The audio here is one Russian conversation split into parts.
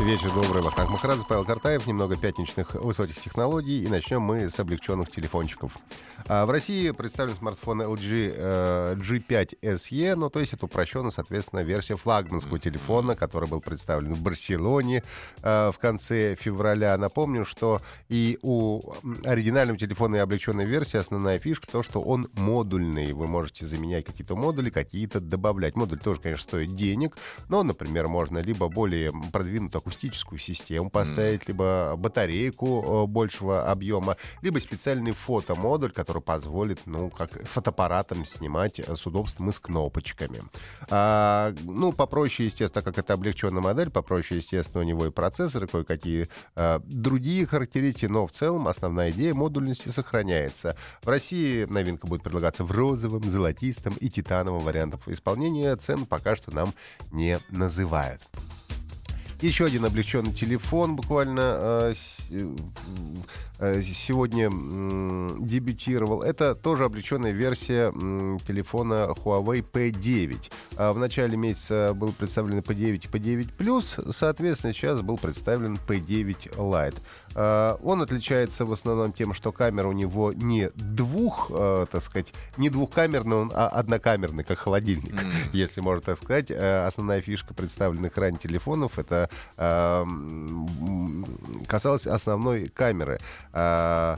Вечер добрый, Вахтанг Махарадзе, Павел Картаев, немного пятничных высоких технологий, и начнем мы с облегченных телефончиков. А в России представлен смартфон LG э, G5 SE, ну, то есть это упрощенно, соответственно, версия флагманского телефона, который был представлен в Барселоне э, в конце февраля. Напомню, что и у оригинального телефона и облегченной версии основная фишка то, что он модульный. Вы можете заменять какие-то модули, какие-то добавлять. Модуль тоже, конечно, стоит денег, но, например, можно либо более продвинутую акустическую систему поставить, либо батарейку э, большего объема, либо специальный фотомодуль, который позволит, ну, как фотоаппаратом снимать э, с удобством и с кнопочками. А, ну, попроще, естественно, так как это облегченная модель, попроще, естественно, у него и процессоры, кое-какие а, другие характеристики, но в целом основная идея модульности сохраняется. В России новинка будет предлагаться в розовом, золотистом и титановом вариантах исполнения. Цен пока что нам не называют. Еще один облегченный телефон буквально э, э, сегодня дебютировал. Это тоже облегченная версия телефона Huawei P9. А в начале месяца был представлен P9 и P9+, соответственно, сейчас был представлен P9 Lite. А, он отличается в основном тем, что камера у него не двух, так сказать, не двухкамерный, он а однокамерный, как холодильник, mm. если можно так сказать. Основная фишка представленных ранее телефонов это э, касалась основной камеры. Э,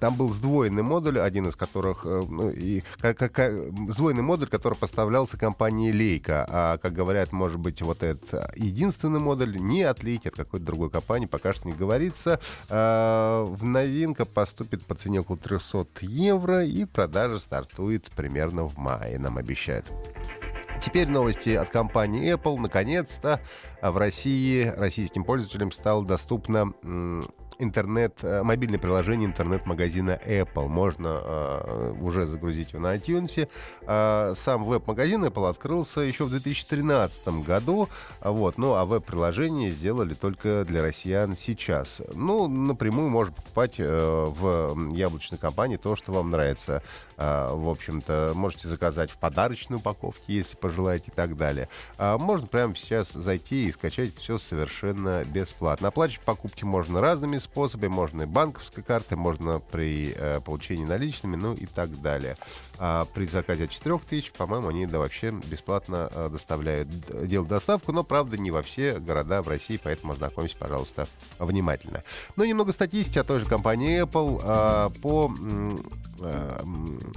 там был сдвоенный модуль, один из которых, э, ну, и, как, как, сдвоенный модуль, который поставлялся компанией Leica. А, как говорят, может быть, вот этот единственный модуль не от от какой-то другой компании, пока что не говорится. А, в новинка поступит по цене около 300 евро, и продажа стартует примерно в мае, нам обещают. Теперь новости от компании Apple. Наконец-то в России российским пользователям стало доступно интернет, э, мобильное приложение интернет-магазина Apple. Можно э, уже загрузить его на iTunes. Э, сам веб-магазин Apple открылся еще в 2013 году. Вот. Ну, а веб-приложение сделали только для россиян сейчас. Ну, напрямую можно покупать э, в яблочной компании то, что вам нравится. Э, в общем-то, можете заказать в подарочной упаковке, если пожелаете и так далее. А можно прямо сейчас зайти и скачать все совершенно бесплатно. Оплачивать покупки можно разными способами способе. Можно и банковской картой, можно при э, получении наличными, ну и так далее. А при заказе от 4 тысяч, по-моему, они да, вообще бесплатно э, доставляют, делают доставку, но, правда, не во все города в России, поэтому ознакомьтесь, пожалуйста, внимательно. Ну, немного статистики о той же компании Apple. Э, по э,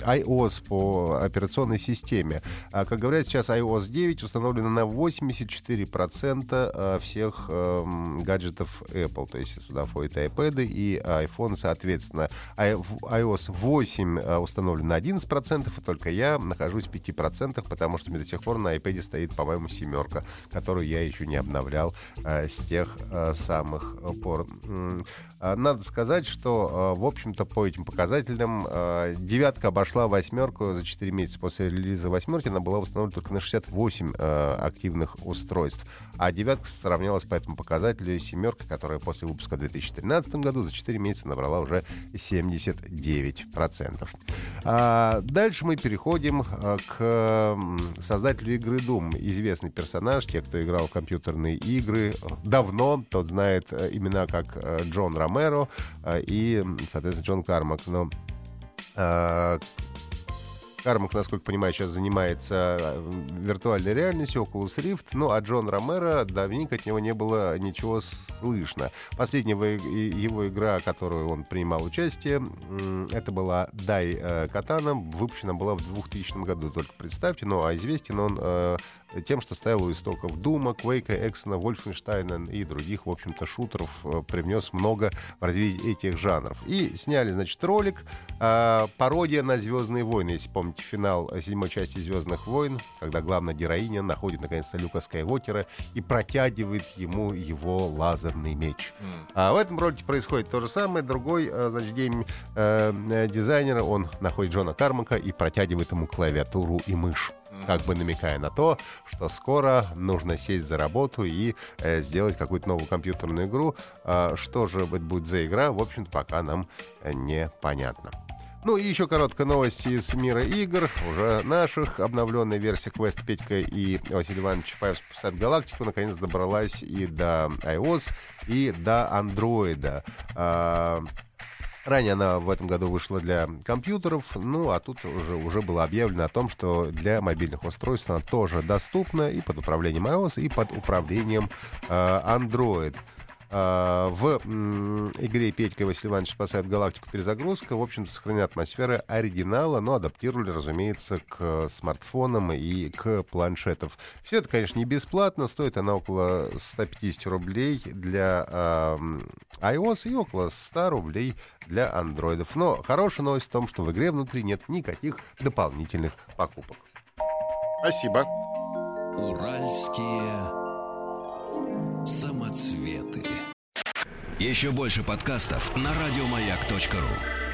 iOS, по операционной системе. А, как говорят, сейчас iOS 9 установлена на 84% э, всех э, гаджетов Apple, то есть сюда входит iPad и iPhone, соответственно. iOS 8 э, установлен на 11%, и только я нахожусь в 5%, потому что мне до сих пор на iPad стоит, по-моему, семерка, которую я еще не обновлял э, с тех э, самых пор. Надо сказать, что, в общем-то, по этим показателям девятка обошла восьмерку за 4 месяца после релиза восьмерки. Она была установлена только на 68 э, активных устройств. А девятка сравнялась по этому показателю с семеркой, которая после выпуска в 2013 году за 4 месяца набрала уже 79%. А дальше мы переходим э, к создателю игры Doom. Известный персонаж, те, кто играл в компьютерные игры давно, тот знает э, имена как э, Джон Ромеро и, соответственно, Джон Кармак. Но uh, Кармак, насколько понимаю, сейчас занимается э, виртуальной реальностью, Oculus Rift. Ну, а Джон Ромеро, давненько от него не было ничего слышно. Последняя его игра, в которой он принимал участие, это была Дай э, Катана. Выпущена была в 2000 году. Только представьте, ну, а известен он э, тем, что стоял у истоков Дума, Квейка, Эксона, Вольфенштайна и других, в общем-то, шутеров, привнес много в развитие этих жанров. И сняли, значит, ролик, пародия на «Звездные войны», если помните помните финал седьмой части «Звездных войн», когда главная героиня находит, наконец-то, Люка Скайуокера и протягивает ему его лазерный меч. Mm. А в этом ролике происходит то же самое. Другой, э, значит, гейм-дизайнер, э, он находит Джона Кармака и протягивает ему клавиатуру и мышь как бы намекая на то, что скоро нужно сесть за работу и э, сделать какую-то новую компьютерную игру. Э, что же будет за игра, в общем-то, пока нам э, непонятно. Ну и еще короткая новость из мира игр, уже наших. Обновленная версия Quest 5 и Василий Иванович Чапаев спасает галактику наконец добралась и до iOS, и до Android. А, Ранее она в этом году вышла для компьютеров, ну а тут уже, уже было объявлено о том, что для мобильных устройств она тоже доступна и под управлением iOS, и под управлением э, Android. А, в игре Петька и Василий Иванович спасают галактику перезагрузка. В общем-то, сохранена атмосфера оригинала, но адаптировали, разумеется, к смартфонам и к планшетам. Все это, конечно, не бесплатно. Стоит она около 150 рублей для э, iOS и около 100 рублей для андроидов. Но хорошая новость в том, что в игре внутри нет никаких дополнительных покупок. Спасибо. Уральские самоцветы. Еще больше подкастов на радиомаяк.ру.